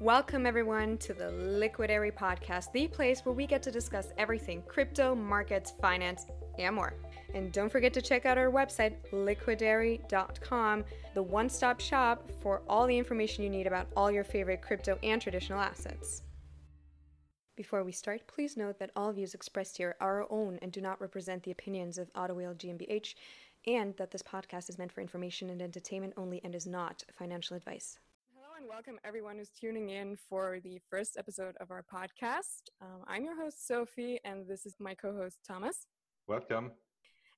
Welcome, everyone, to the Liquidary Podcast, the place where we get to discuss everything crypto, markets, finance, and more. And don't forget to check out our website, liquidary.com, the one stop shop for all the information you need about all your favorite crypto and traditional assets. Before we start, please note that all views expressed here are our own and do not represent the opinions of Ottawale GmbH, and that this podcast is meant for information and entertainment only and is not financial advice welcome everyone who's tuning in for the first episode of our podcast. Um, I'm your host, Sophie, and this is my co host, Thomas. Welcome.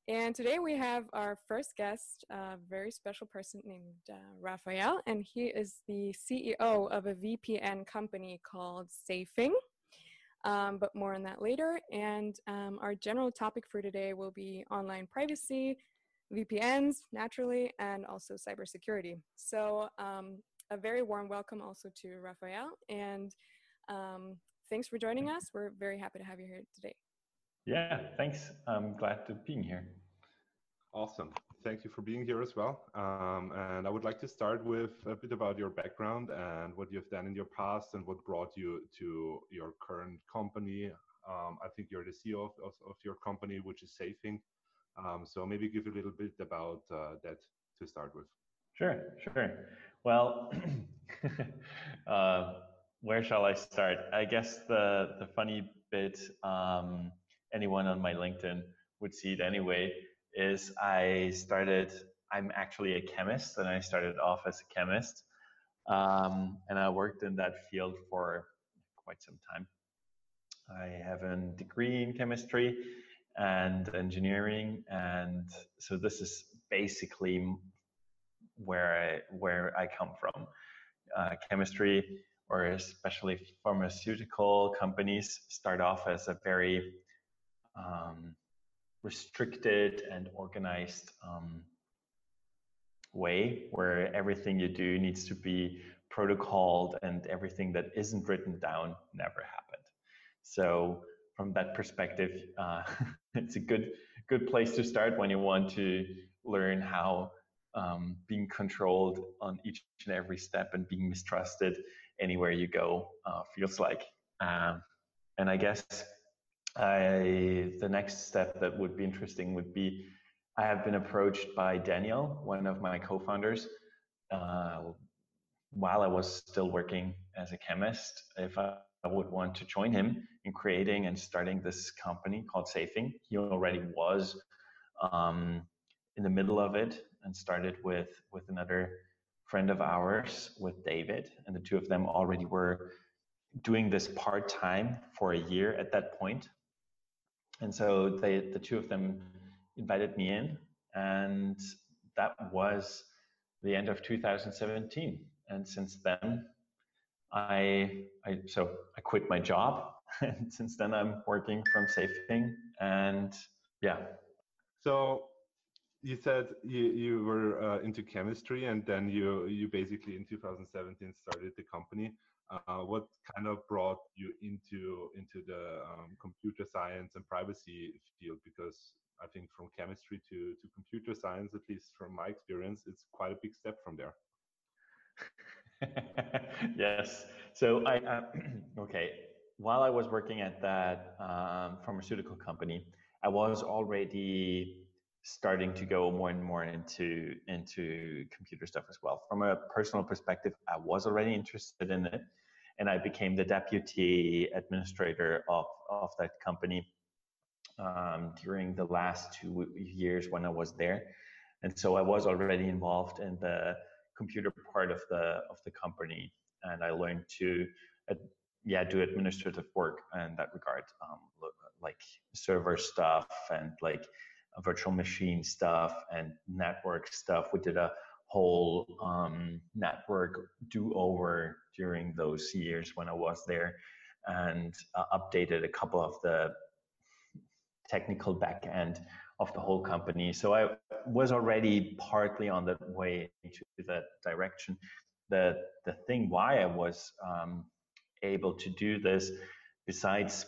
And today we have our first guest, a very special person named uh, Raphael, and he is the CEO of a VPN company called Safing. Um, but more on that later. And um, our general topic for today will be online privacy, VPNs, naturally, and also cybersecurity. So, um, a very warm welcome also to Raphael. And um, thanks for joining us. We're very happy to have you here today. Yeah, thanks. I'm glad to be here. Awesome. Thank you for being here as well. Um, and I would like to start with a bit about your background and what you've done in your past and what brought you to your current company. Um, I think you're the CEO of, of, of, your company, which is Safing. Um, so maybe give a little bit about uh, that to start with. Sure, sure. Well, uh, where shall I start? I guess the the funny bit, um, anyone on my LinkedIn would see it anyway, is I started. I'm actually a chemist, and I started off as a chemist, um, and I worked in that field for quite some time. I have a degree in chemistry and engineering, and so this is basically where I, where I come from. Uh, chemistry, or especially pharmaceutical companies, start off as a very um, restricted and organized um, way where everything you do needs to be protocoled and everything that isn't written down never happened. So from that perspective, uh, it's a good good place to start when you want to learn how um, being controlled on each and every step and being mistrusted anywhere you go uh, feels like. Um, and I guess I, the next step that would be interesting would be I have been approached by Daniel, one of my co founders, uh, while I was still working as a chemist, if I, I would want to join him in creating and starting this company called Safing. He already was um, in the middle of it and started with with another friend of ours with David, and the two of them already were doing this part time for a year at that point. And so they, the two of them invited me in, and that was the end of 2017. And since then, I, I so I quit my job, and since then I'm working from Safing, and yeah. So you said you, you were uh, into chemistry and then you you basically in 2017 started the company. Uh, what kind of brought you into into the um, computer science and privacy field? Because i think from chemistry to to computer science at least from my experience it's quite a big step from there. Yes. So i uh, okay. While i was working at that um, pharmaceutical company i was already starting to go more and more into into computer stuff as well. From a personal perspective, I was already interested in it, and I became the deputy administrator of of that company um, during the last two years when I was there, and so I was already involved in the computer part of the of the company, and I learned to. Yeah, do administrative work in that regard, um, like server stuff and like virtual machine stuff and network stuff. We did a whole um, network do over during those years when I was there and uh, updated a couple of the technical back end of the whole company. So I was already partly on the way into that direction. The, the thing why I was um, able to do this, besides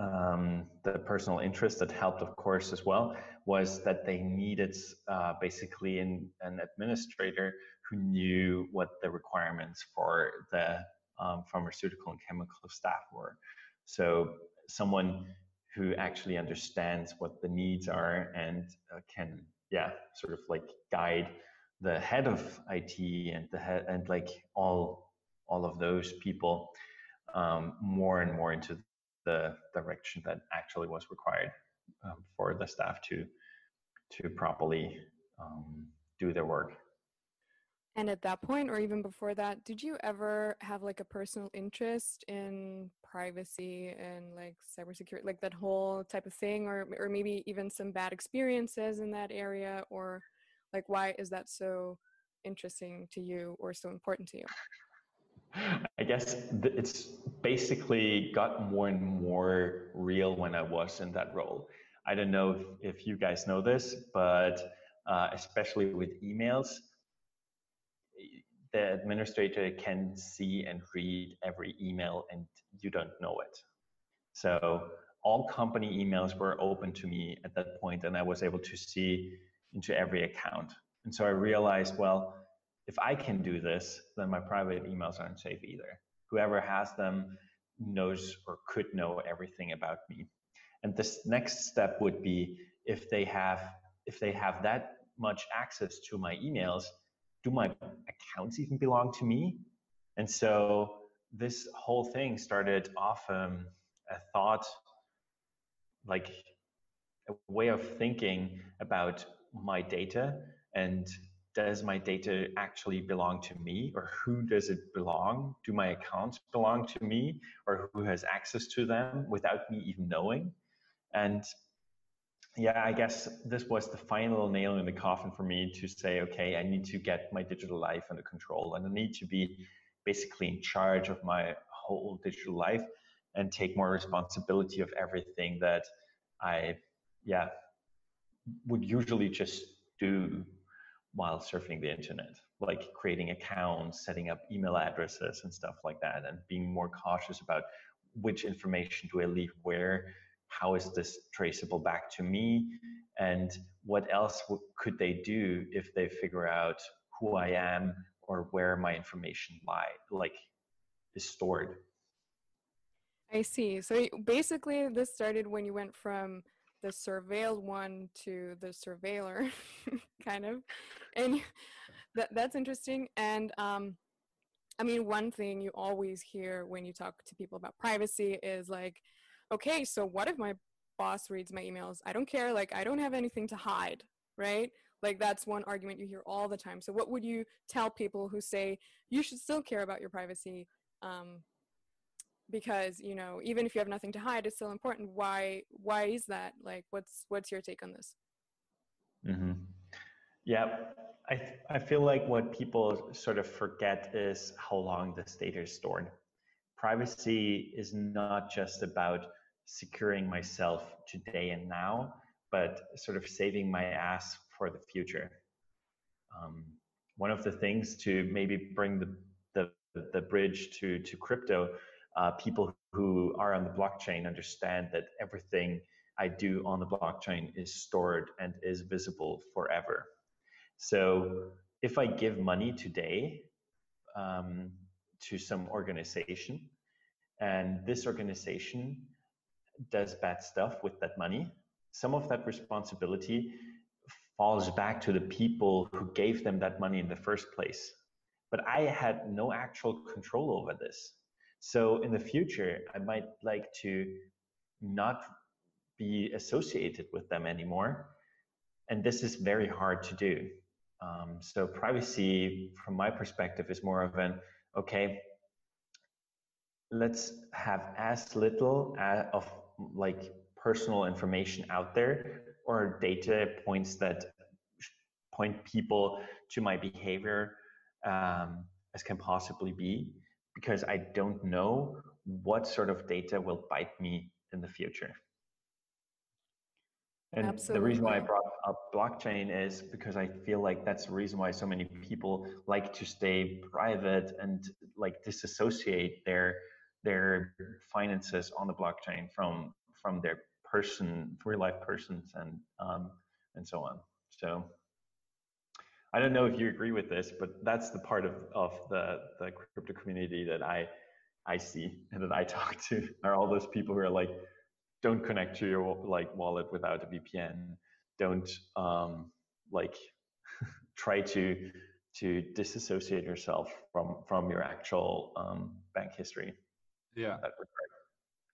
um, the personal interest that helped, of course, as well, was that they needed uh, basically an, an, administrator who knew what the requirements for the um, pharmaceutical and chemical staff were. So someone who actually understands what the needs are and uh, can, yeah, sort of like guide the head of IT and the head and like all all of those people um, more and more into the direction that actually was required um, for the staff to to properly um, do their work. And at that point, or even before that, did you ever have like a personal interest in privacy and like cybersecurity, like that whole type of thing, or or maybe even some bad experiences in that area, or like why is that so interesting to you or so important to you? I guess it's basically got more and more real when I was in that role. I don't know if, if you guys know this, but uh, especially with emails, the administrator can see and read every email and you don't know it. So all company emails were open to me at that point and I was able to see into every account. And so I realized, well, if I can do this, then my private emails aren't safe either. Whoever has them knows or could know everything about me. And this next step would be if they have if they have that much access to my emails, do my accounts even belong to me? And so this whole thing started off um, a thought, like a way of thinking about my data and does my data actually belong to me or who does it belong? Do my accounts belong to me or who has access to them without me even knowing? And yeah, I guess this was the final nail in the coffin for me to say, okay, I need to get my digital life under control and I need to be basically in charge of my whole digital life and take more responsibility of everything that I, yeah, would usually just do while surfing the internet, like creating accounts, setting up email addresses and stuff like that, and being more cautious about which information do I leave where, how is this traceable back to me, and what else could they do if they figure out who I am or where my information lie, like is stored. I see. So basically, this started when you went from the surveilled one to the surveiller, kind of, and that that's interesting. And um, I mean, one thing you always hear when you talk to people about privacy is like, okay, so what if my boss reads my emails? I don't care. Like, I don't have anything to hide, right? Like, that's one argument you hear all the time. So, what would you tell people who say you should still care about your privacy? Um, because you know even if you have nothing to hide it's still important. Why why is that? Like what's what's your take on this? Mm-hmm. yeah I, I feel like what people sort of forget is how long this data is stored. Privacy is not just about securing myself today and now but sort of saving my ass for the future. Um, one of the things to maybe bring the the, the bridge to to crypto uh, people who are on the blockchain understand that everything I do on the blockchain is stored and is visible forever. So if I give money today um, to some organization, and this organization does bad stuff with that money, some of that responsibility falls back to the people who gave them that money in the first place. But I had no actual control over this. So in the future, I might like to not be associated with them anymore. And this is very hard to do. Um, so privacy, from my perspective, is more of an okay. Let's have as little of like personal information out there or data points that point people to my behavior um, as can possibly be because I don't know what sort of data will bite me in the future. And Absolutely. the reason why I brought up blockchain is because I feel like that's the reason why so many people like to stay private and like disassociate their their finances on the blockchain from from their person, real life persons, and um, and so on. So I don't know if you agree with this, but that's the part of, of the, the crypto community that I I see and that I talk to are all those people who are like, don't connect to your like wallet without a VPN. Don't um, like try to to disassociate yourself from from your actual um, bank history. Yeah. That,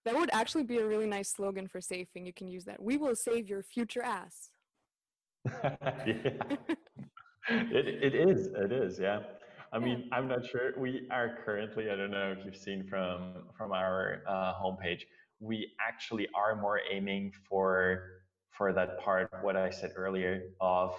that would actually be a really nice slogan for Safing. You can use that. We will save your future ass. yeah. It, it is. It is. Yeah. I mean, I'm not sure. We are currently. I don't know if you've seen from from our uh, homepage. We actually are more aiming for for that part. What I said earlier of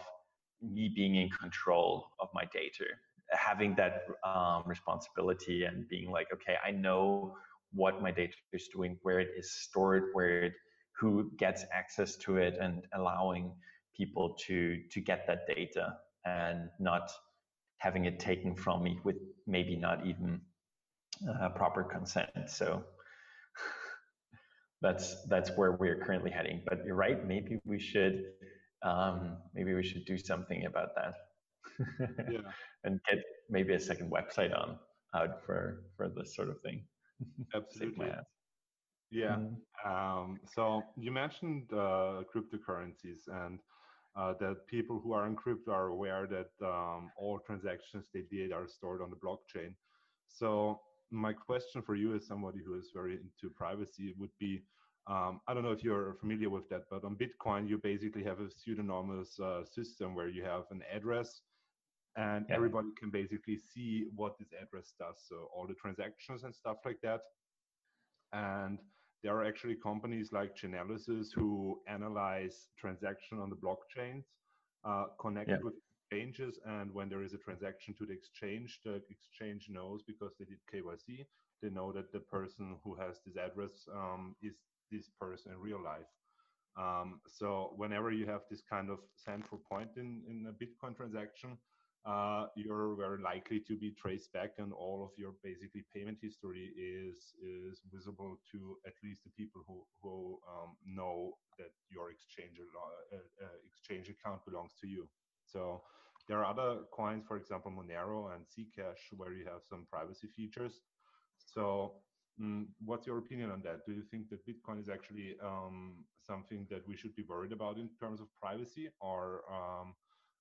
me being in control of my data, having that um, responsibility, and being like, okay, I know what my data is doing, where it is stored, where it, who gets access to it, and allowing people to to get that data and not having it taken from me with maybe not even uh, proper consent. So that's that's where we're currently heading. But you're right. Maybe we should um, maybe we should do something about that. yeah. and get maybe a second website on out for for this sort of thing. Absolutely. Yeah. Mm-hmm. Um, so you mentioned uh, cryptocurrencies and uh, that people who are in crypto are aware that um, all transactions they did are stored on the blockchain. So my question for you as somebody who is very into privacy would be, um, I don't know if you're familiar with that, but on Bitcoin, you basically have a pseudonymous uh, system where you have an address and yeah. everybody can basically see what this address does. So all the transactions and stuff like that. And there are actually companies like Chainalysis who analyze transaction on the blockchains, uh, connected yeah. with exchanges, and when there is a transaction to the exchange, the exchange knows because they did KYC, they know that the person who has this address um, is this person in real life. Um, so whenever you have this kind of central point in, in a Bitcoin transaction, uh, you're very likely to be traced back and all of your basically payment history is is visible to at least the people who who um, know that your exchange uh, uh, exchange account belongs to you. So there are other coins for example monero and zcash where you have some privacy features. So mm, what's your opinion on that? Do you think that bitcoin is actually um, something that we should be worried about in terms of privacy? Or um,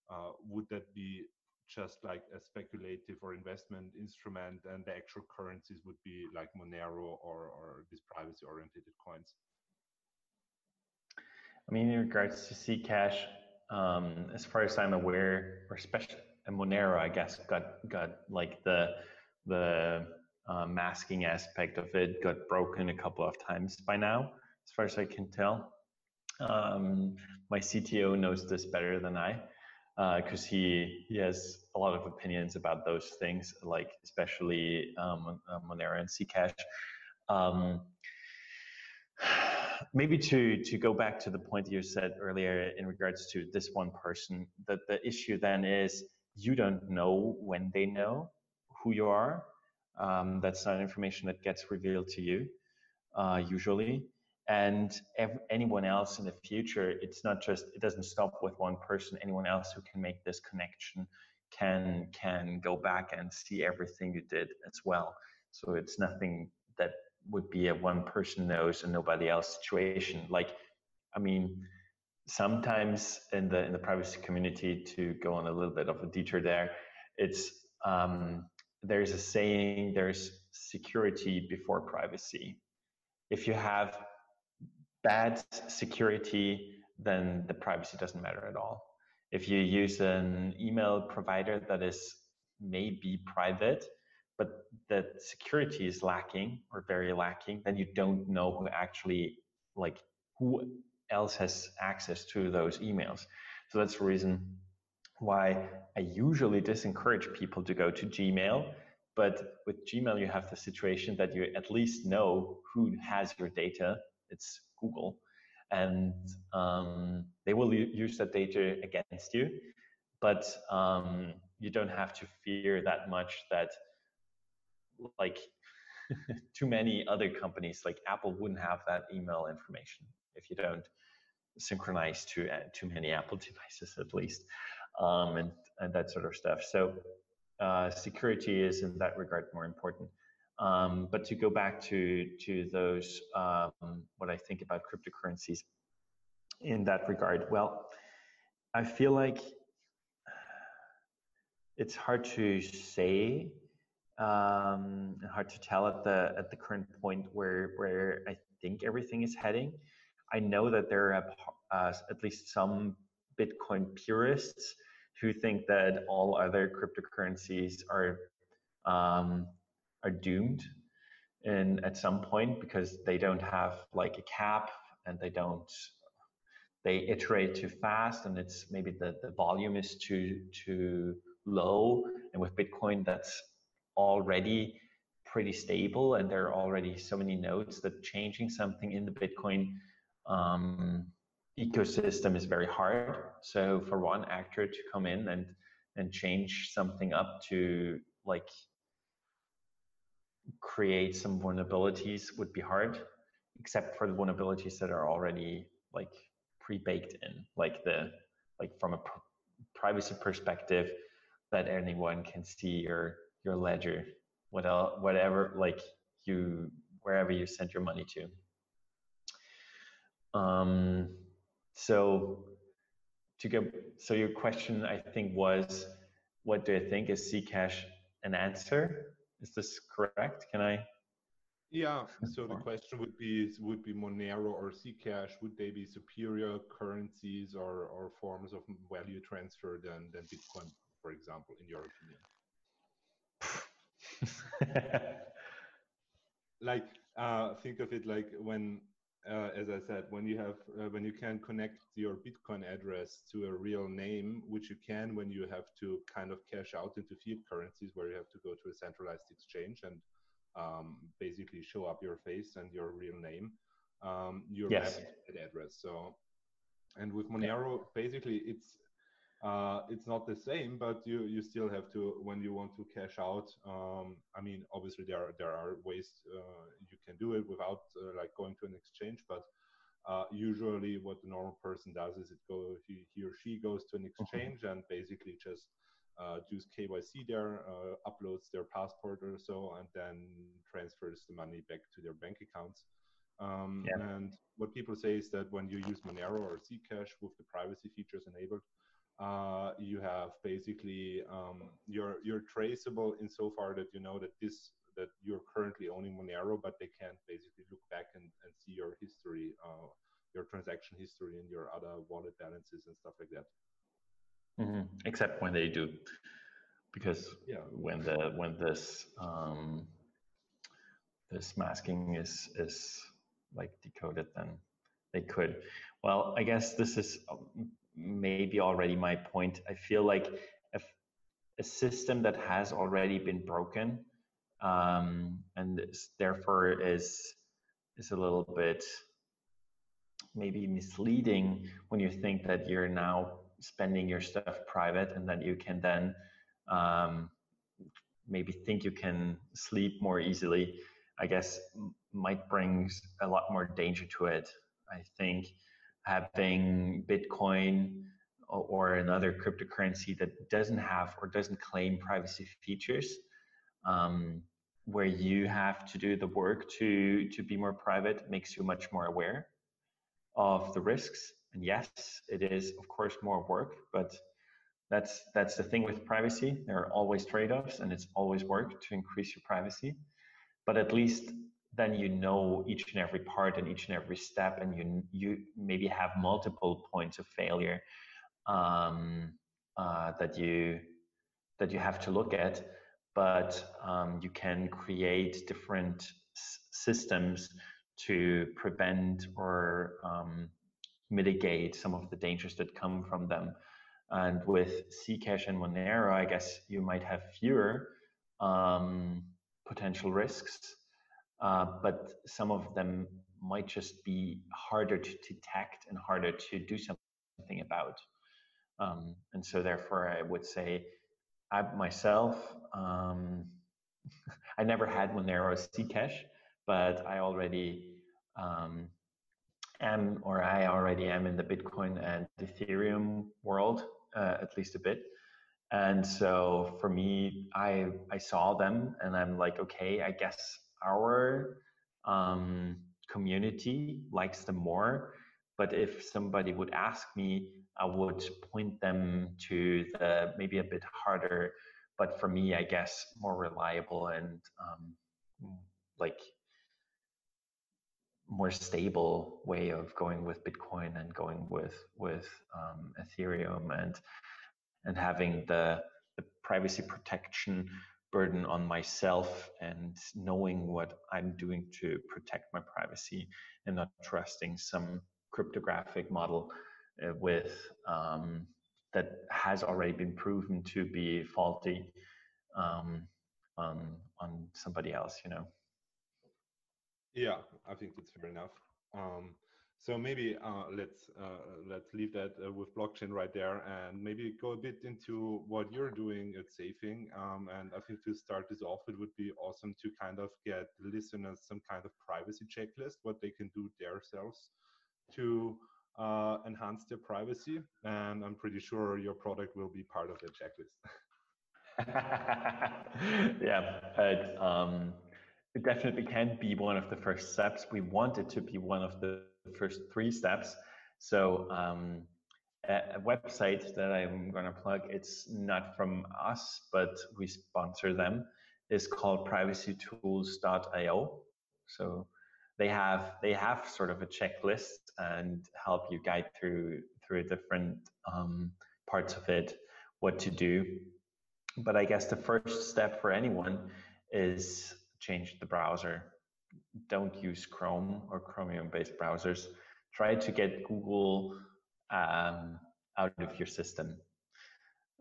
uh, would that be just like a speculative or investment instrument and the actual currencies would be like Monero or, or these privacy oriented coins? I mean, in regards to Zcash, um, as far as I'm aware, or especially Monero, I guess, got got like the the uh, masking aspect of it got broken a couple of times by now, as far as I can tell. Um, my CTO knows this better than I because uh, he he has a lot of opinions about those things, like especially um, uh, Monero and Zcash. Um, maybe to to go back to the point you said earlier in regards to this one person, that the issue then is you don't know when they know who you are. Um, that's not information that gets revealed to you uh, usually and ev- anyone else in the future it's not just it doesn't stop with one person. Anyone else who can make this connection can can go back and see everything you did as well. So it's nothing that would be a one person knows and nobody else situation. Like i mean sometimes in the in the privacy community to go on a little bit of a detour there it's um, there's a saying there's security before privacy. If you have bad security, then the privacy doesn't matter at all. If you use an email provider that is maybe private, but the security is lacking or very lacking, then you don't know who actually like who else has access to those emails. So that's the reason why I usually disencourage people to go to Gmail. But with Gmail, you have the situation that you at least know who has your data. It's Google, and um, they will use that data against you. But um, you don't have to fear that much that, like, too many other companies like Apple wouldn't have that email information if you don't synchronize to uh, too many Apple devices at least, um, and and that sort of stuff. So uh, security is in that regard more important. Um, but to go back to to those, um, what I think about cryptocurrencies in that regard, well, I feel like it's hard to say, um, hard to tell at the at the current point where where I think everything is heading. I know that there are uh, at least some Bitcoin purists who think that all other cryptocurrencies are um, are doomed and at some point because they don't have like a cap and they don't they iterate too fast and it's maybe the, the volume is too too low. And with bitcoin that's already pretty stable and there are already so many nodes that changing something in the bitcoin um, ecosystem is very hard. So for one actor to come in and and change something up to like create some vulnerabilities would be hard, except for the vulnerabilities that are already like pre-baked in, like the like from a pr- privacy perspective, that anyone can see your your ledger, what else, whatever like you wherever you send your money to. Um, so to go, so your question I think was, what do I think is Zcash an answer? Is this correct? Can I? Yeah. So the question would be would be Monero or Zcash would they be superior currencies or or forms of value transfer than than Bitcoin, for example, in your opinion? like uh, think of it like when uh, as I said, when you have uh, when you can connect your Bitcoin address to a real name, which you can when you have to kind of cash out into fiat currencies, where you have to go to a centralized exchange and um, basically show up your face and your real name, um, your yes. address. So, and with Monero, basically it's uh, it's not the same, but you you still have to when you want to cash out. Um, I mean, obviously there are there are ways uh, you can do it without uh, like going to an exchange, but uh, usually what the normal person does is it go he, he or she goes to an mm-hmm. exchange and basically just uh, does KYC there, uh, uploads their passport or so, and then transfers the money back to their bank accounts. Um, yeah. And what people say is that when you use Monero or Zcash with the privacy features enabled, uh, you have basically um, you're you're traceable insofar that you know that this that you're currently owning Monero, but they can't basically look back and, and see your history, uh, your transaction history, and your other wallet balances and stuff like that. Mm-hmm. Except when they do, because yeah. when the when this um, this masking is is like decoded, then they could. Well, I guess this is um, maybe already my point. I feel like a, a system that has already been broken um, and therefore is is a little bit maybe misleading when you think that you're now spending your stuff private and that you can then um, maybe think you can sleep more easily. I guess might bring a lot more danger to it. I think having Bitcoin or another cryptocurrency that doesn't have or doesn't claim privacy features, um, where you have to do the work to to be more private, makes you much more aware of the risks. And yes, it is of course more work, but that's that's the thing with privacy. There are always trade-offs, and it's always work to increase your privacy. But at least then you know each and every part and each and every step, and you you maybe have multiple points of failure um, uh, that you that you have to look at. But um, you can create different s- systems to prevent or um, mitigate some of the dangers that come from them. And with Zcash and Monero, I guess you might have fewer um, potential risks uh, but some of them might just be harder to detect and harder to do something about. Um, and so, therefore, I would say, I myself, um, I never had Monero Zcash, but I already um, am, or I already am in the Bitcoin and Ethereum world, uh, at least a bit. And so for me, I I saw them and I'm like, okay, I guess our um, community likes them more. But if somebody would ask me, I would point them to the maybe a bit harder, but for me, I guess more reliable and um, like more stable way of going with Bitcoin and going with with um, Ethereum and and having the the privacy protection burden on myself and knowing what I'm doing to protect my privacy and not trusting some cryptographic model uh, with um, that has already been proven to be faulty um, on on somebody else, you know. Yeah, I think that's fair enough. Um, so maybe uh, let's uh, let's leave that uh, with blockchain right there, and maybe go a bit into what you're doing at Safing. Um, and I think to start this off, it would be awesome to kind of get listeners some kind of privacy checklist, what they can do themselves to uh, enhance their privacy. And I'm pretty sure your product will be part of the checklist. yeah, but, um, it definitely can be one of the first steps. We want it to be one of the first three steps. So um, a, website that I'm going to plug, it's not from us, but we sponsor them, is called privacytools.io. So they have they have sort of a checklist and help you guide through through different um, parts of it, what to do. But I guess the first step for anyone is change the browser. Don't use Chrome or Chromium based browsers. Try to get Google um, out of your system.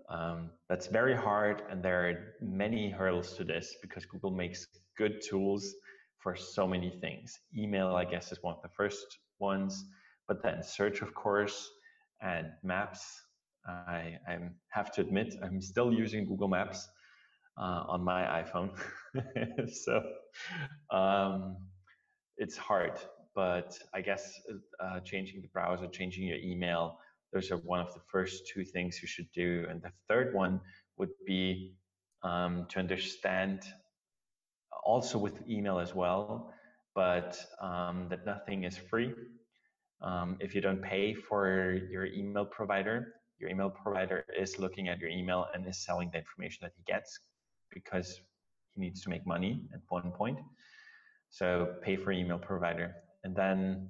Um, that's very hard, and there are many hurdles to this because Google makes good tools for so many things. Email, I guess, is one of the first ones, but then search, of course, and maps. I, I have to admit, I'm still using Google Maps uh, on my iPhone. so um, it's hard, but I guess uh, changing the browser, changing your email, those are one of the first two things you should do. And the third one would be um, to understand, also with email as well, but um, that nothing is free. Um, if you don't pay for your email provider, your email provider is looking at your email and is selling the information that he gets because he needs to make money at one point. So pay for email provider. And then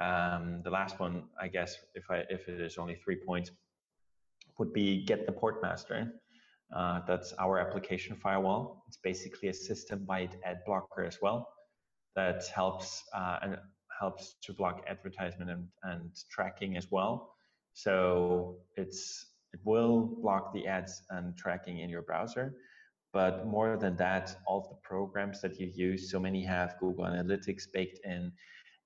um, the last one, I guess, if I if it is only three points, would be get the Portmaster. Uh, that's our application firewall. It's basically a system-wide ad blocker as well that helps uh, and helps to block advertisement and, and tracking as well. So it's it will block the ads and tracking in your browser, but more than that, all of the programs that you use, so many have Google Analytics baked in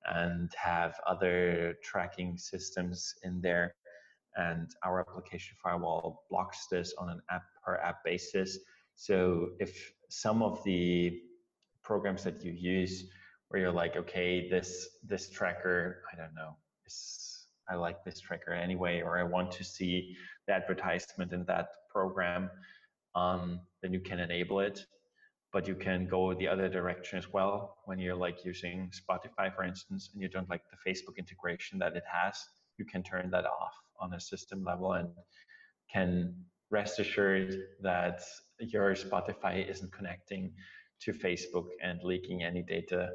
and have other tracking systems in there. And our application firewall blocks this on an app per app basis. So if some of the programs that you use where you're like, okay, this this tracker, I don't know, is I like this tracker anyway, or I want to see the advertisement in that program um, then you can enable it. But you can go the other direction as well when you're like using Spotify, for instance, and you don't like the Facebook integration that it has. You can turn that off on a system level and can rest assured that your Spotify isn't connecting to Facebook and leaking any data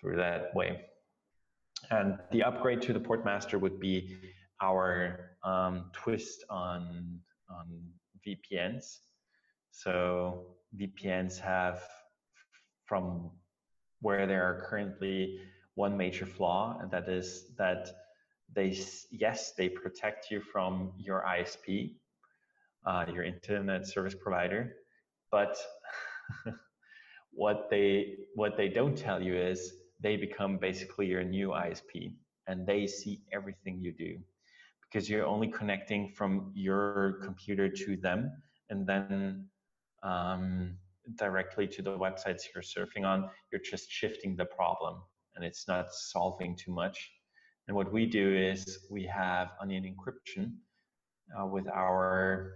through that way. And the upgrade to the Portmaster would be our um, twist on on VPNs. So VPNs have, from where they are currently, one major flaw, and that is that they, yes, they protect you from your ISP, uh, your internet service provider, but what they what they don't tell you is they become basically your new ISP, and they see everything you do because you're only connecting from your computer to them, and then um, directly to the websites you're surfing on, you're just shifting the problem and it's not solving too much. And what we do is we have onion encryption uh, with our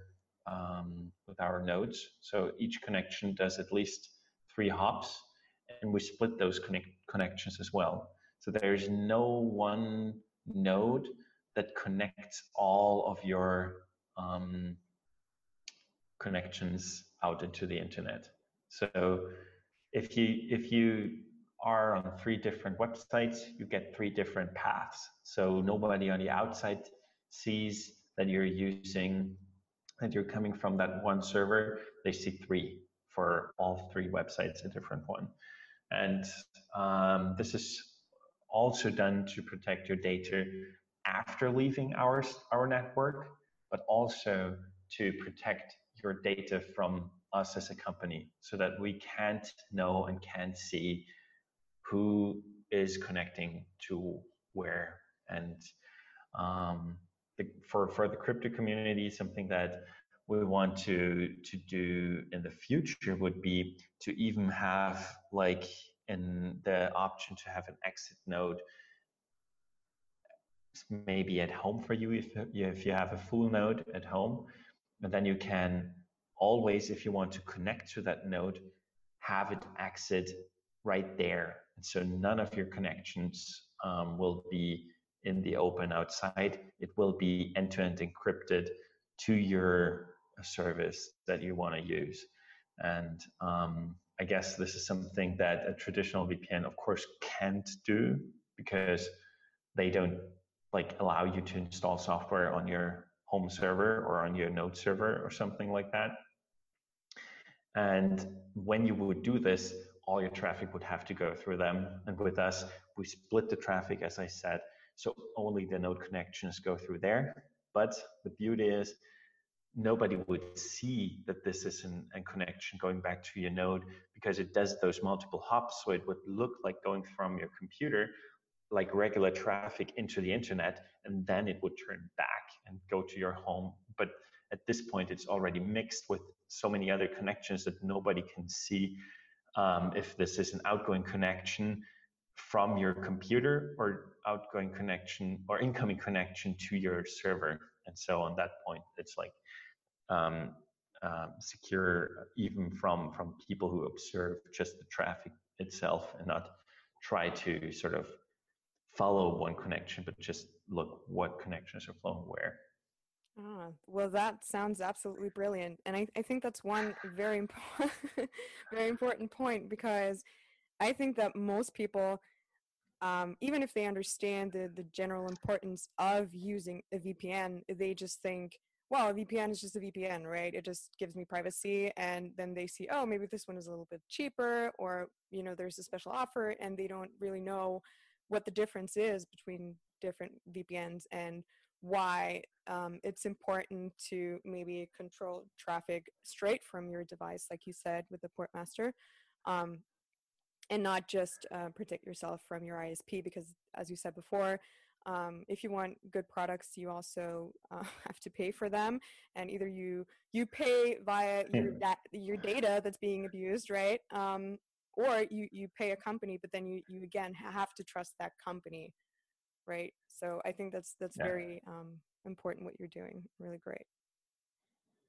um, with our nodes. So each connection does at least three hops, and we split those connect connections as well. So there's no one node that connects all of your um, connections out into the internet. So if you if you are on three different websites, you get three different paths. So nobody on the outside sees that you're using that you're coming from that one server. They see three for all three websites, a different one. And um, this is also done to protect your data after leaving our, our network, but also to protect your data from us as a company so that we can't know and can't see who is connecting to where. And um, the, for, for the crypto community, something that we want to, to do in the future would be to even have like in the option to have an exit node maybe at home for you if, if you have a full node at home and then you can always if you want to connect to that node have it exit right there. And so none of your connections um, will be in the open outside. It will be end-to-end encrypted to your service that you want to use. And um, i guess this is something that a traditional vpn of course can't do because they don't like allow you to install software on your home server or on your node server or something like that. And when you would do this, all your traffic would have to go through them. And with us, we split the traffic, as I said, so only the node connections go through there. But the beauty is nobody would see that this is an, a connection going back to your node because it does those multiple hops. So it would look like going from your computer like regular traffic into the internet and then it would turn back and go to your home. But at this point it's already mixed with so many other connections that nobody can see um, if this is an outgoing connection from your computer or outgoing connection or incoming connection to your server. And so on that point it's like um, uh, secure even from from people who observe just the traffic itself and not try to sort of follow one connection, but just look what connections are flowing where. Ah, well, that sounds absolutely brilliant, and I, I think that's one very important, very important point because I think that most people, um, even if they understand the the general importance of using a VPN, they just think, well, a VPN is just a VPN, right? It just gives me privacy, and then they see, oh, maybe this one is a little bit cheaper, or you know, there's a special offer, and they don't really know what the difference is between different VPNs and why um, it's important to maybe control traffic straight from your device, like you said with the Portmaster, um, and not just uh, protect yourself from your ISP. Because, as you said before, um, if you want good products, you also uh, have to pay for them, and either you you pay via your da- your data that's being abused, right? Um, or you you pay a company but then you you again have to trust that company right? So i think that's that's yeah. very um, important what you're doing really great.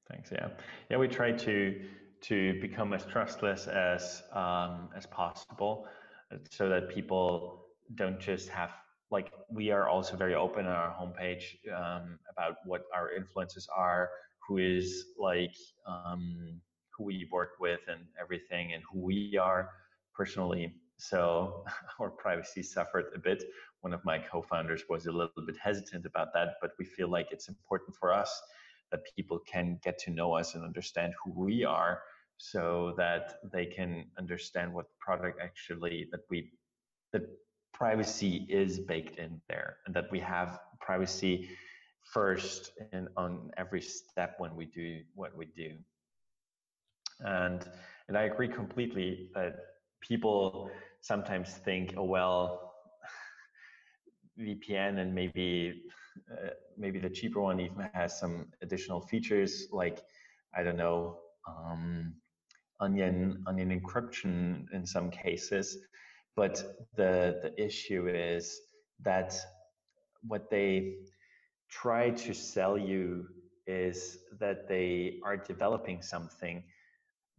Thanks yeah. Yeah we try to to become as trustless as um, as possible uh, so that people don't just have like we are also very open on our homepage um, about what our influences are who is like um, who we work with and everything and who we are personally. So our privacy suffered a bit. One of my co-founders was a little bit hesitant about that, but we feel like it's important for us that people can get to know us and understand who we are so that they can understand what product actually that we that privacy is baked in there and that we have privacy first and on every step when we do what we do and and i agree completely that people sometimes think, oh well, VPN and maybe uh, maybe the cheaper one even has some additional features like I don't know um, onion onion encryption in some cases. But the the issue is that what they try to sell you is that they are developing something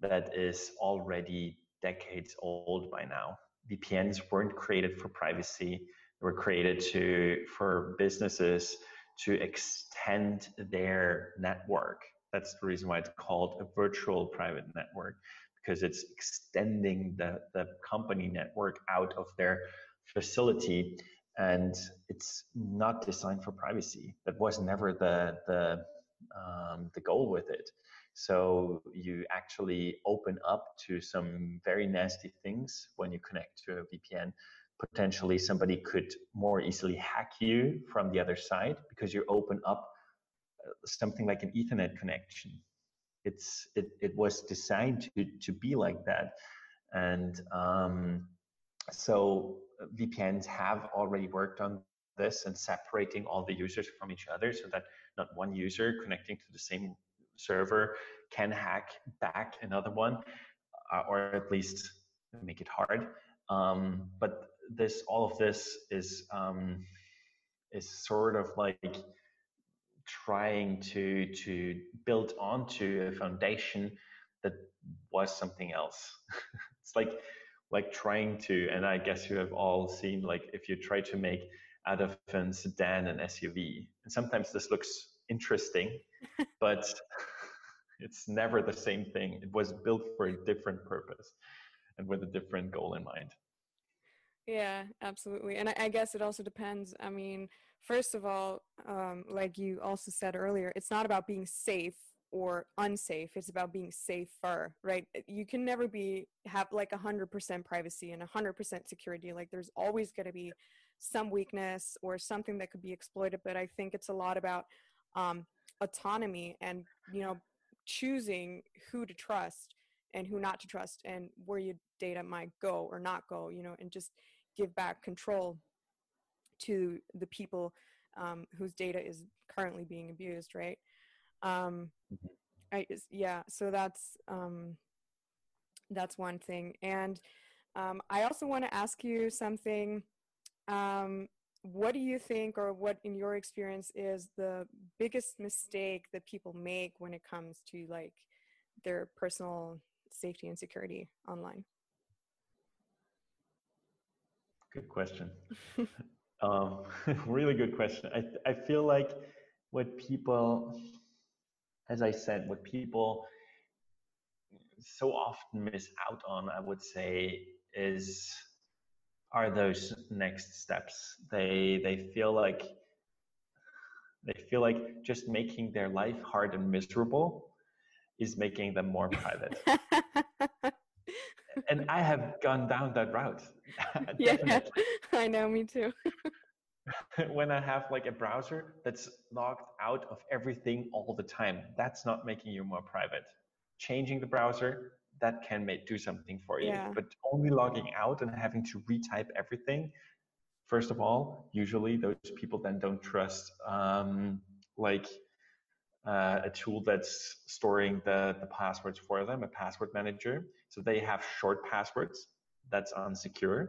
that is already decades old by now. VPNs weren't created for privacy. They were created to for businesses to extend their network. That's the reason why it's called a virtual private network, because it's extending the, the company network out of their facility and it's not designed for privacy. That was never the the um, the goal with it. So you actually open up to some very nasty things when you connect to a VPN. Potentially, somebody could more easily hack you from the other side because you open up uh, something like an Ethernet connection. It's it, it was designed to to be like that, and um, so VPNs have already worked on this and separating all the users from each other so that not one user connecting to the same server can hack back another one uh, or at least make it hard. Um, but this all of this is um, is sort of like trying to to build onto a foundation that was something else. It's like like trying to, and I guess you have all seen, like if you try to make out of a sedan an SUV, and sometimes this looks interesting, but it's never the same thing. It was built for a different purpose and with a different goal in mind. Yeah, absolutely. And I, I guess it also depends. I mean, first of all, um, like you also said earlier, it's not about being safe or unsafe it's about being safer right you can never be have like 100% privacy and 100% security like there's always going to be some weakness or something that could be exploited but i think it's a lot about um, autonomy and you know choosing who to trust and who not to trust and where your data might go or not go you know and just give back control to the people um, whose data is currently being abused right um, mm-hmm. I yeah, so that's um, that's one thing, and um, I also want to ask you something. Um, what do you think, or what in your experience is the biggest mistake that people make when it comes to like their personal safety and security online? Good question. um, really good question. I I feel like what people as I said, what people so often miss out on, I would say, is are those next steps. They they feel like they feel like just making their life hard and miserable is making them more private. and I have gone down that route. yeah, I know, me too. when I have like a browser that's logged out of everything all the time, that's not making you more private. Changing the browser, that can make, do something for you. Yeah. But only logging out and having to retype everything, first of all, usually those people then don't trust um, like uh, a tool that's storing the, the passwords for them, a password manager. So they have short passwords that's unsecure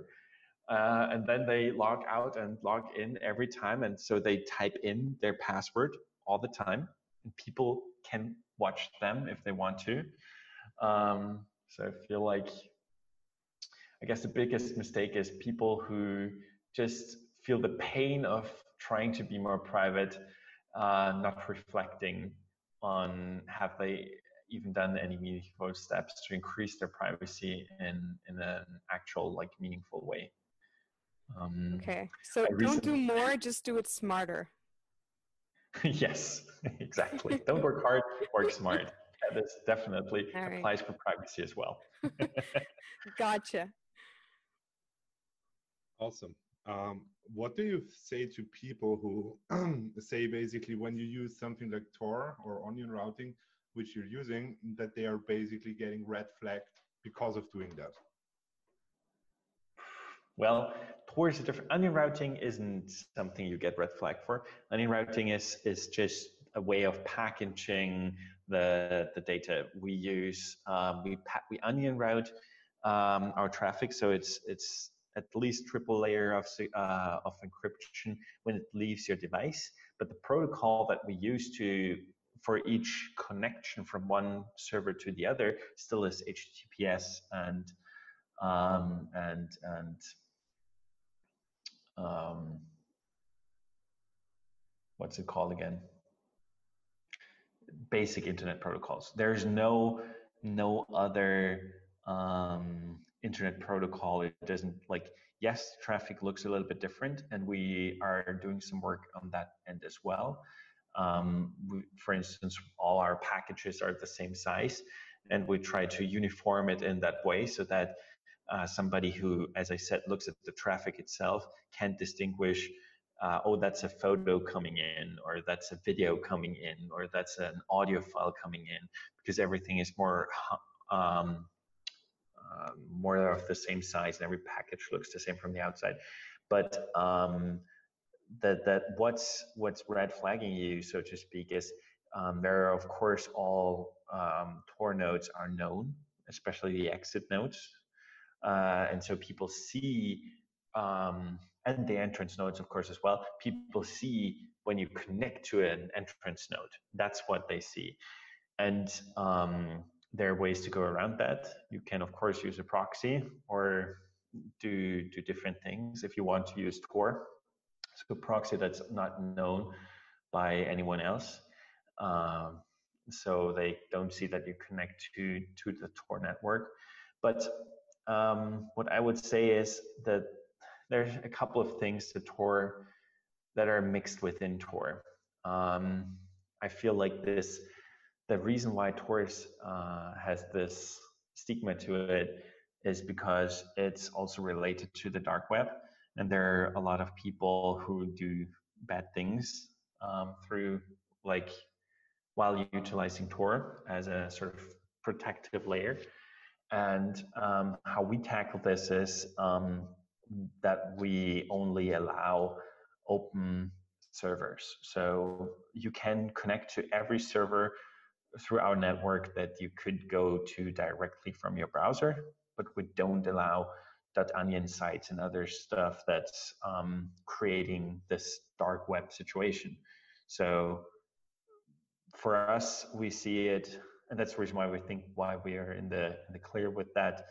uh, and then they log out and log in every time. And so they type in their password all the time. And people can watch them if they want to. Um, so I feel like, I guess the biggest mistake is people who just feel the pain of trying to be more private, uh, not reflecting on have they even done any meaningful steps to increase their privacy in in an actual like meaningful way. Um, okay, so don't do more, just do it smarter. yes, exactly. don't work hard, work smart. That is definitely All applies right. for privacy as well. gotcha. Awesome. Um, what do you say to people who say basically when you use something like Tor or onion routing, which you're using, that they are basically getting red flagged because of doing that? Well, towards a different onion routing isn't something you get red flag for. Onion routing is is just a way of packaging the the data we use. Um, we we onion route um, our traffic, so it's it's at least triple layer of uh, of encryption when it leaves your device. But the protocol that we use to for each connection from one server to the other still is HTTPS and um, and and um, what's it called again? Basic internet protocols. There's no no other um, internet protocol. It doesn't like yes, traffic looks a little bit different, and we are doing some work on that end as well. Um, we, for instance, all our packages are the same size, and we try to uniform it in that way so that uh, somebody who, as I said, looks at the traffic itself can distinguish, uh, oh, that's a photo coming in, or that's a video coming in, or that's an audio file coming in, because everything is more um, uh, more of the same size, and every package looks the same from the outside. But um, that that what's what's red flagging you, so to speak, is um, there are of course all um, Tor nodes are known, especially the exit nodes, uh, and so people see um, and the entrance nodes of course as well. People see when you connect to an entrance node. That's what they see, and um, there are ways to go around that. You can of course use a proxy or do do different things if you want to use Tor so proxy that's not known by anyone else. Um, so they don't see that you connect to to the Tor network. But um, what I would say is that there's a couple of things to Tor that are mixed within Tor. Um, I feel like this, the reason why Tor uh, has this stigma to it is because it's also related to the dark web and there are a lot of people who do bad things um, through like while utilizing Tor as a sort of protective layer. And um, how we tackle this is um, that we only allow open servers. So you can connect to every server through our network that you could go to directly from your browser, but we don't allow onion sites and other stuff that's um, creating this dark web situation. So for us, we see it, and that's the reason why we think why we are in the in the clear with that.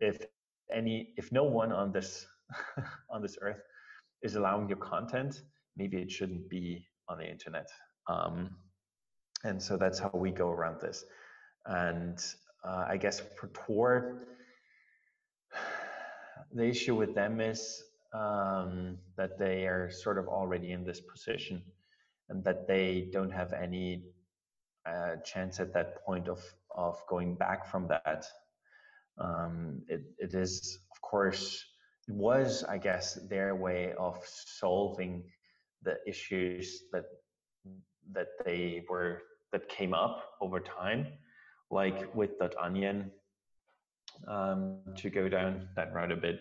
If any, if no one on this on this earth is allowing your content, maybe it shouldn't be on the internet. Um, and so that's how we go around this. And uh, I guess for Tor, the issue with them is um, that they are sort of already in this position and that they don't have any uh, chance at that point of, of going back from that. Um, it, it is, of course, it was, I guess, their way of solving the issues that that they were that came up over time, like with that onion um, to go down that route a bit,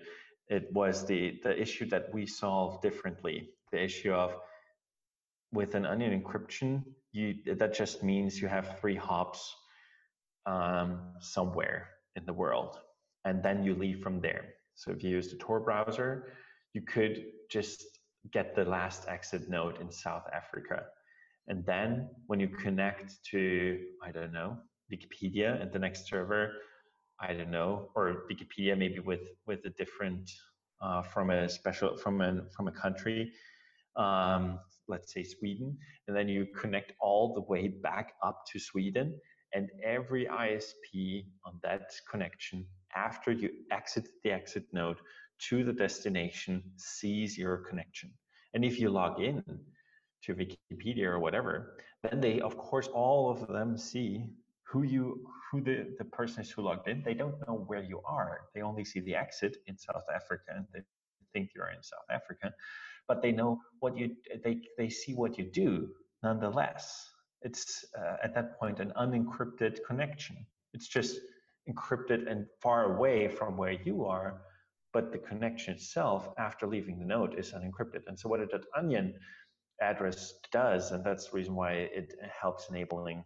it was the the issue that we solved differently. The issue of with an onion encryption, you that just means you have three hops um, somewhere in the world, and then you leave from there. So if you use the Tor browser, you could just get the last exit node in South Africa. And then when you connect to, I don't know, Wikipedia and the next server, I don't know, or Wikipedia maybe with with a different uh, from a special from a from a country, um, let's say Sweden, and then you connect all the way back up to Sweden, and every ISP on that connection after you exit the exit node to the destination sees your connection. And if you log in to Wikipedia or whatever, then they of course all of them see who you who the, the person is who logged in, they don't know where you are. They only see the exit in South Africa and they think you're in South Africa, but they know what you they they see what you do nonetheless. It's uh, at that point an unencrypted connection. It's just encrypted and far away from where you are, but the connection itself after leaving the node is unencrypted. And so what a .onion address does, and that's the reason why it helps enabling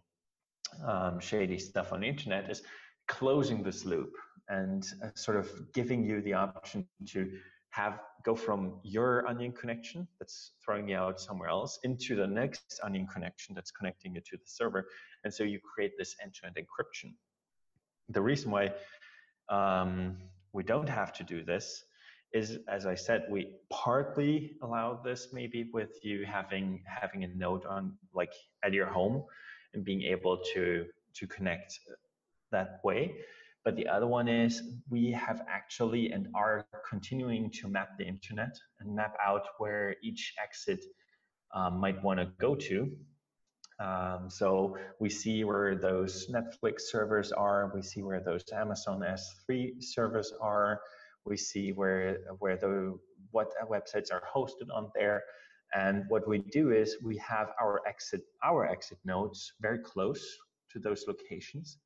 um, shady stuff on the internet is closing this loop and uh, sort of giving you the option to have go from your onion connection that's throwing you out somewhere else into the next onion connection that's connecting you to the server. And so you create this end-to-end encryption. The reason why um, we don't have to do this is as i said we partly allow this maybe with you having having a node on like at your home and being able to to connect that way but the other one is we have actually and are continuing to map the internet and map out where each exit um, might want to go to. Um, so we see where those Netflix servers are. We see where those Amazon S3 servers are. We see where where the what websites are hosted on there. And what we do is we have our exit our exit nodes very close to those locations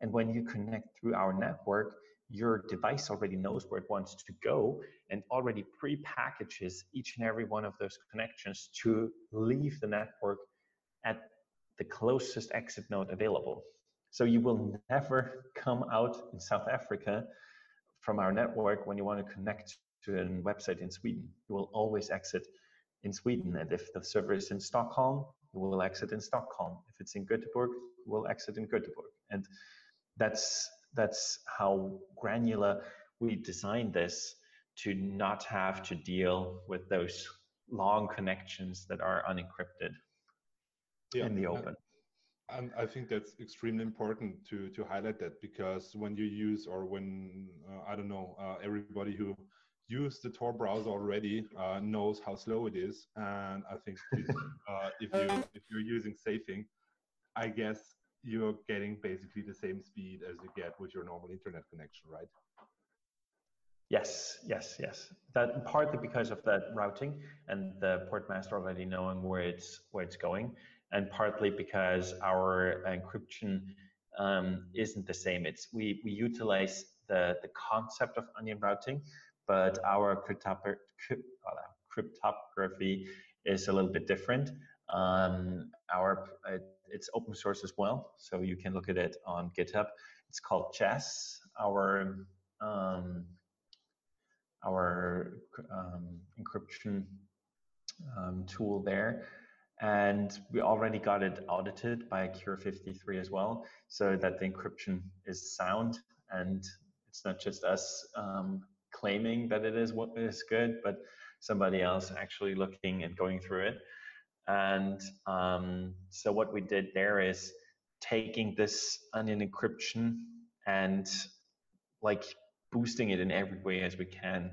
and when you connect through our network, your device already knows where it wants to go and already pre-packages each and every one of those connections to leave the network at the closest exit node available. So you will never come out in South Africa from our network when you want to connect to a website in Sweden. You will always exit in Sweden. And if the server is in Stockholm, you will exit in Stockholm. If it's in Göteborg, you will exit in Göteborg. And that's that's how granular we designed this to not have to deal with those long connections that are unencrypted yeah, in the open. And, and I think that's extremely important to to highlight that because when you use or when uh, I don't know uh, everybody who used the Tor browser already uh, knows how slow it is, and I think uh, if you if you're using Safing, I guess you're getting basically the same speed as you get with your normal internet connection, right? Yes, yes, yes. That partly because of that routing and the Portmaster already knowing where it's where it's going, and partly because our encryption um, isn't the same. It's we we utilize the the concept of onion routing, but our cryptography is a little bit different. Um, our uh, it's open source as well, so you can look at it on GitHub. It's called Jess. Our um, our um, encryption um, tool there, and we already got it audited by Cure53 as well, so that the encryption is sound and it's not just us um, claiming that it is what is good, but somebody else actually looking and going through it. And um, so what we did there is taking this onion encryption and like boosting it in every way as we can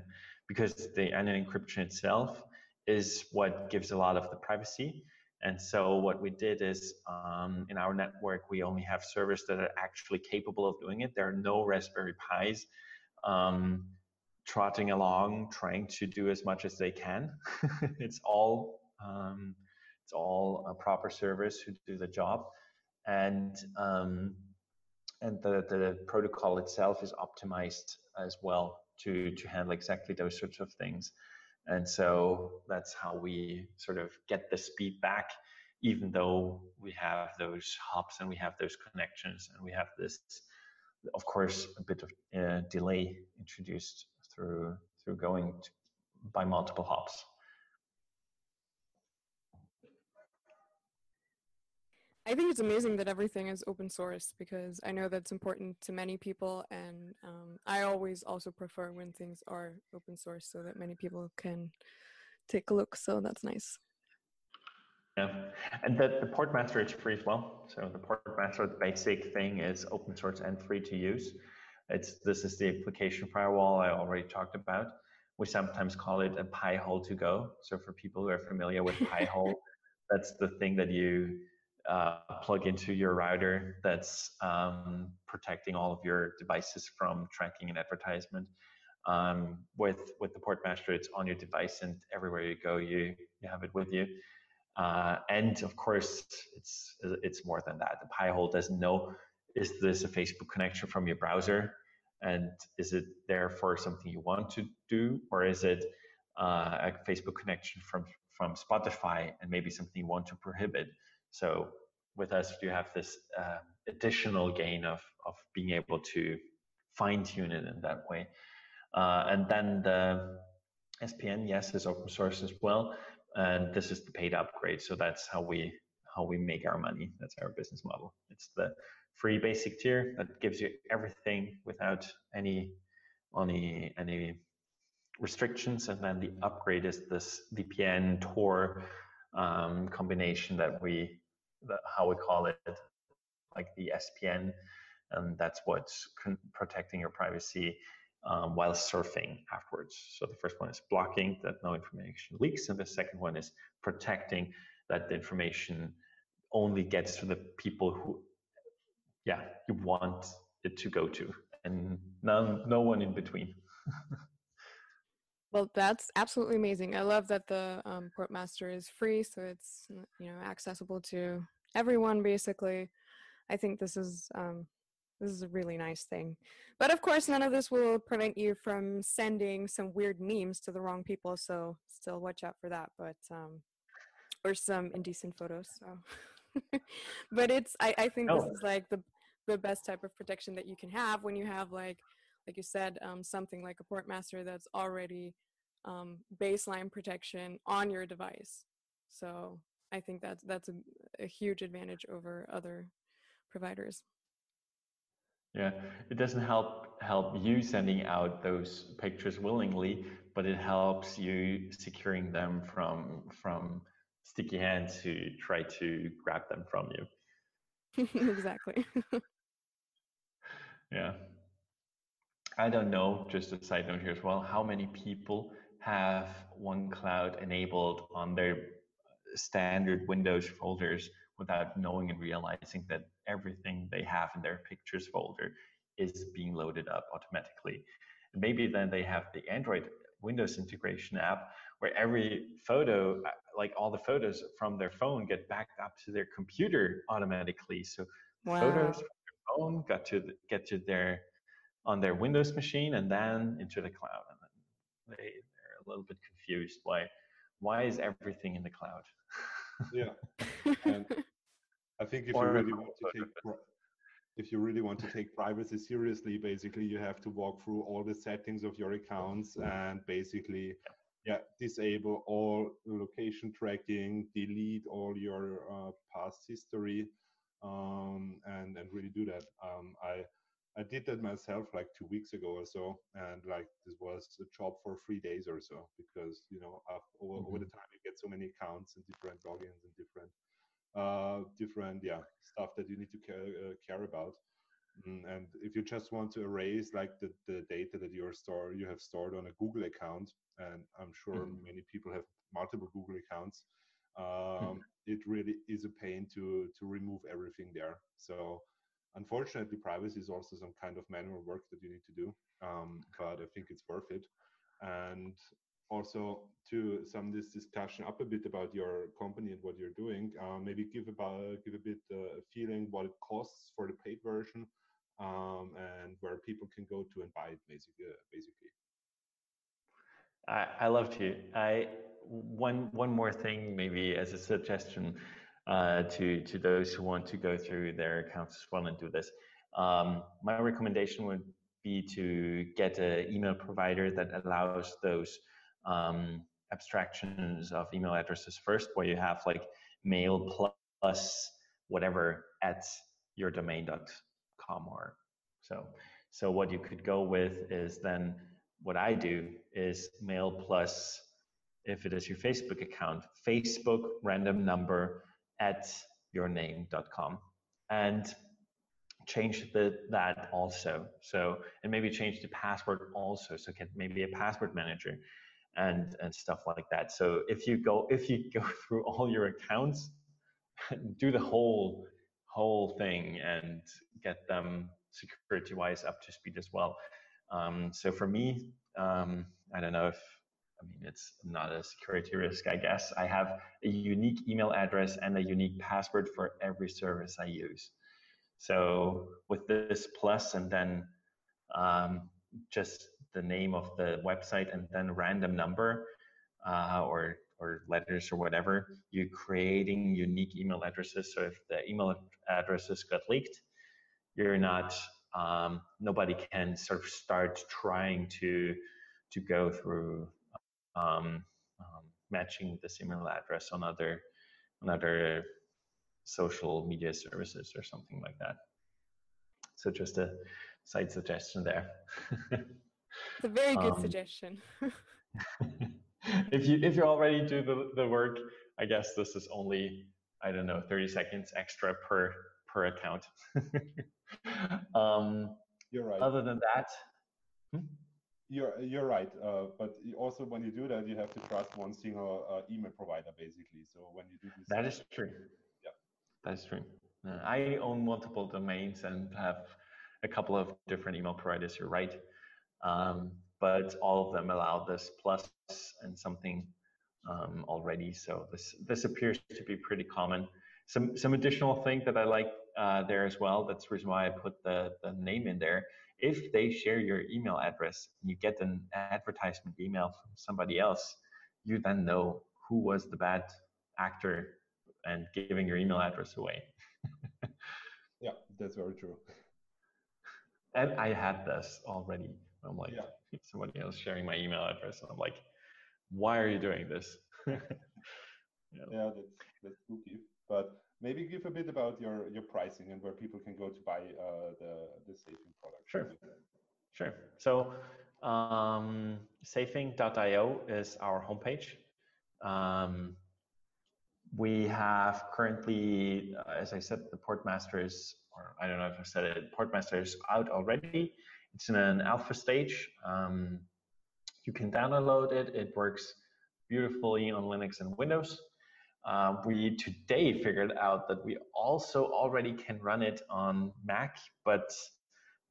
because the onion encryption itself is what gives a lot of the privacy. And so what we did is um, in our network, we only have servers that are actually capable of doing it. There are no Raspberry Pis um, trotting along, trying to do as much as they can. it's all um, it's all uh, proper servers who do the job, and um, and the the protocol itself is optimized as well to to handle exactly those sorts of things. And so that's how we sort of get the speed back, even though we have those hubs and we have those connections and we have this, of course, a bit of uh, delay introduced through through going to, by multiple hubs. I think it's amazing that everything is open source because I know that's important to many people, and um, I always also prefer when things are open source so that many people can take a look. So that's nice. Yeah, and the, the Portmaster is free as well. So the port master, the basic thing is open source and free to use. It's this is the application firewall I already talked about. We sometimes call it a Pi-hole to go. So for people who are familiar with Pi-hole, that's the thing that you uh, plug into your router that's um, protecting all of your devices from tracking and advertisement. Um, with with the Portmaster, it's on your device, and everywhere you go, you you have it with you. Uh, and of course, it's it's more than that. The Pi-hole doesn't know is this a Facebook connection from your browser, and is it there for something you want to do, or is it uh, a Facebook connection from from Spotify and maybe something you want to prohibit? So with us, you have this uh, additional gain of, of being able to fine tune it in that way. Uh, and then the, SPN, yes, is open source as well, and this is the paid upgrade. So that's how we how we make our money. That's our business model. It's the free basic tier that gives you everything without any any any restrictions, and then the upgrade is this VPN Tor um, combination that we that how we call it, like the SPN, and that's what's protecting your privacy um, while surfing afterwards. So the first one is blocking that no information leaks, and the second one is protecting that the information only gets to the people who, yeah, you want it to go to, and no, no one in between. well, that's absolutely amazing. I love that the um, Portmaster is free, so it's you know accessible to everyone basically. I think this is um, this is a really nice thing. But of course, none of this will prevent you from sending some weird memes to the wrong people. So still watch out for that. But um, or some indecent photos. So, but it's I, I think oh. this is like the the best type of protection that you can have when you have like like you said um, something like a portmaster that's already um, baseline protection on your device. So I think that's that's a, a huge advantage over other providers. Yeah, it doesn't help help you sending out those pictures willingly, but it helps you securing them from from sticky hands who try to grab them from you. exactly. yeah. I don't know, just a side note here as well, how many people have OneCloud enabled on their standard Windows folders without knowing and realizing that everything they have in their pictures folder is being loaded up automatically. And maybe then they have the Android Windows integration app where every photo, uh, like all the photos from their phone, get backed up to their computer automatically. So wow. photos from their phone got to the, get to their on their Windows machine and then into the cloud. And then they a little bit confused why why is everything in the cloud? yeah. And I think if you really want to take if you really want to take privacy seriously, basically you have to walk through all the settings of your accounts and basically yeah, disable all location tracking, delete all your uh, past history, um, and and really do that. Um, I I did that myself like two weeks ago or so, and like this was a job for three days or so because you know over, mm-hmm. over the time you get so many accounts and different logins and different uh, different yeah stuff that you need to care, uh, care about. Mm, and if you just want to erase like the, the data that you're store you have stored on a Google account, and I'm sure mm-hmm. many people have multiple Google accounts, mm-hmm. um, mm-hmm. it really is a pain to to remove everything there. So Unfortunately, privacy is also some kind of manual work that you need to do, um, but I think it's worth it. And also to sum this discussion up a bit about your company and what you're doing, uh, maybe give about give a bit uh, a feeling what it costs for the paid version um, and where people can go to and buy it basically. Uh, basically. I, I love to. I one one more thing maybe as a suggestion uh, to to those who want to go through their accounts as well and do this. Um, my recommendation would be to get an email provider that allows those um, abstractions of email addresses first, where you have like mail plus whatever at your domain.com or so. So what you could go with is then what I do is mail plus if it is your Facebook account, Facebook random number at yourname.com and change the, that also. So, and maybe change the password also. So get maybe a password manager and, and stuff like that. So if you go, if you go through all your accounts, do the whole, whole thing and get them security wise up to speed as well. Um, so for me, um, I don't know if I mean, it's not a security risk, I guess. I have a unique email address and a unique password for every service I use. So with this plus and then um, just the name of the website and then random number uh, or or letters or whatever, you're creating unique email addresses. So if the email addresses got leaked, you're not um, nobody can sort of start trying to to go through um, um, matching the email address on other on other social media services or something like that. So just a side suggestion there. it's a very good um, suggestion. if you if you already do the, the work, I guess this is only I don't know 30 seconds extra per per account. um, You're right. Other than that, hmm? You're you're right. Uh, but also when you do that, you have to trust one single uh, email provider basically. So when you do this, that is true. Yeah, that's true. Uh, I own multiple domains and have a couple of different email providers. You're right, um, but all of them allow this plus and something um, already. So this this appears to be pretty common. Some some additional thing that I like uh, there as well. That's the reason why I put the the name in there. If they share your email address and you get an advertisement email from somebody else, you then know who was the bad actor and giving your email address away. yeah, that's very true. And I had this already. I'm like, yeah. somebody else sharing my email address, and I'm like, why are you doing this? yeah. yeah, that's that's spooky. But maybe give a bit about your your pricing and where people can go to buy uh, the the Safing product. Sure, sure. So um, safing.io is our homepage. Um, we have currently, uh, as I said, the Portmasters, or I don't know if I said it, Portmasters out already. It's in an alpha stage. Um, you can download it. It works beautifully on Linux and Windows. Uh, we today figured out that we also already can run it on Mac, but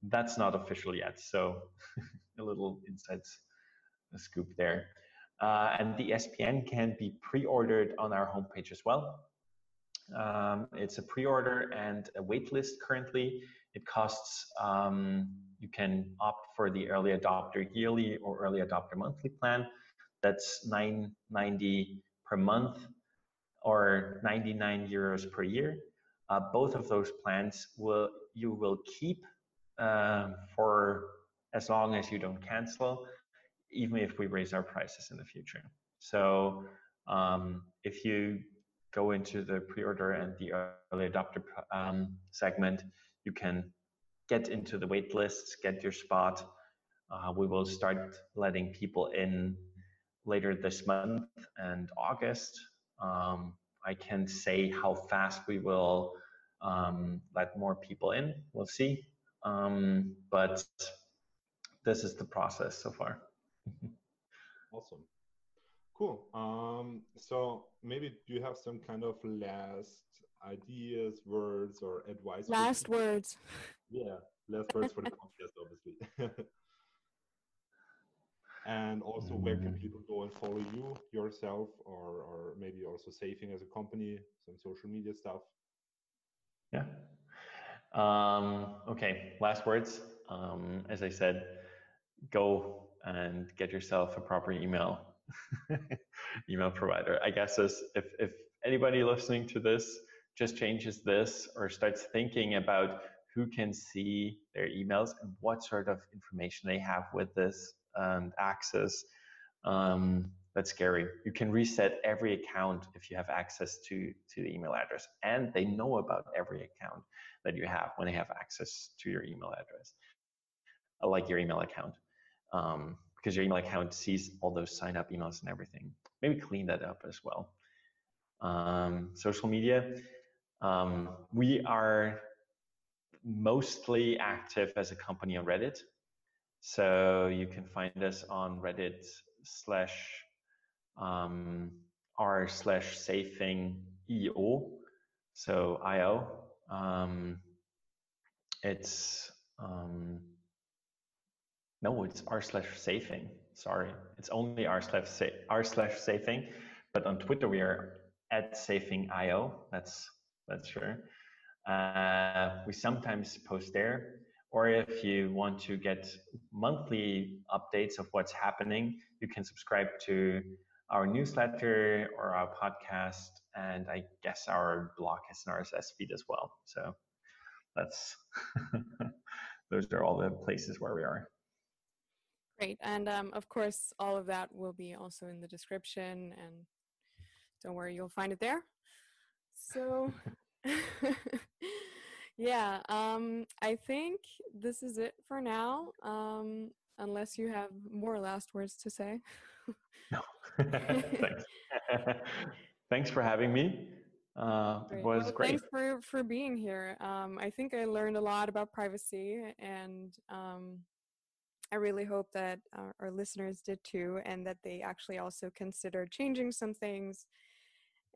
that's not official yet. So a little inside scoop there. Uh, and the SPN can be pre-ordered on our homepage as well. Um, it's a pre-order and a waitlist currently. It costs um, you can opt for the early adopter yearly or early adopter monthly plan. That's 990 per month or 99 euros per year. Uh, both of those plans will you will keep uh, for as long as you don't cancel, even if we raise our prices in the future. So um, if you go into the pre-order and the early adopter um, segment, you can get into the wait lists, get your spot. Uh, we will start letting people in later this month and August. Um, I can say how fast we will um, let more people in. We'll see. Um, but this is the process so far. awesome. Cool. Um, so maybe do you have some kind of last ideas, words, or advice? Last words. Yeah, last words for the podcast, obviously. and also, where can mm. people go and follow you yourself, or or maybe also Safing as a company, some social media stuff? Yeah. Um, okay. Last words. Um, as I said, go and get yourself a proper email email provider. I guess if if anybody listening to this just changes this or starts thinking about who can see their emails and what sort of information they have with this and access. Um, that's scary. You can reset every account if you have access to, to the email address. And they know about every account that you have when they have access to your email address, uh, like your email account. Um, because your email account sees all those sign up emails and everything. Maybe clean that up as well. Um, social media. Um, we are mostly active as a company on Reddit. So you can find us on Reddit slash um, r slash safing eo. So io. Um, it's um, no, it's r slash safing. Sorry, it's only r slash r slash safing. But on Twitter we are at safing io. That's that's sure. Uh, we sometimes post there. Or if you want to get monthly updates of what's happening, you can subscribe to our newsletter or our podcast, and I guess our blog has an RSS feed as well. So that's those are all the places where we are. Great. And um, of course, all of that will be also in the description. And don't worry, you'll find it there. So, yeah, um, I think this is it for now. Um, unless you have more last words to say. no. Thanks. Thanks for having me. Uh, it was well, great. Thanks for, for being here. Um, I think I learned a lot about privacy, and um, I really hope that our, our, listeners did too, and that they actually also consider changing some things.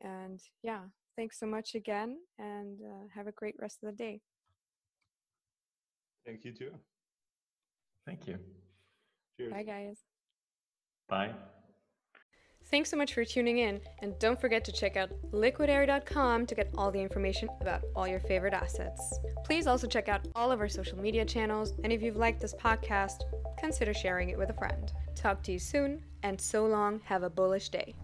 And yeah, thanks so much again, and uh, have a great rest of the day. Thank you too. Thank you. Cheers. Bye, guys. Bye. Thanks so much for tuning in, and don't forget to check out liquidary.com to get all the information about all your favorite assets. Please also check out all of our social media channels, and if you've liked this podcast, consider sharing it with a friend. Talk to you soon, and so long, have a bullish day.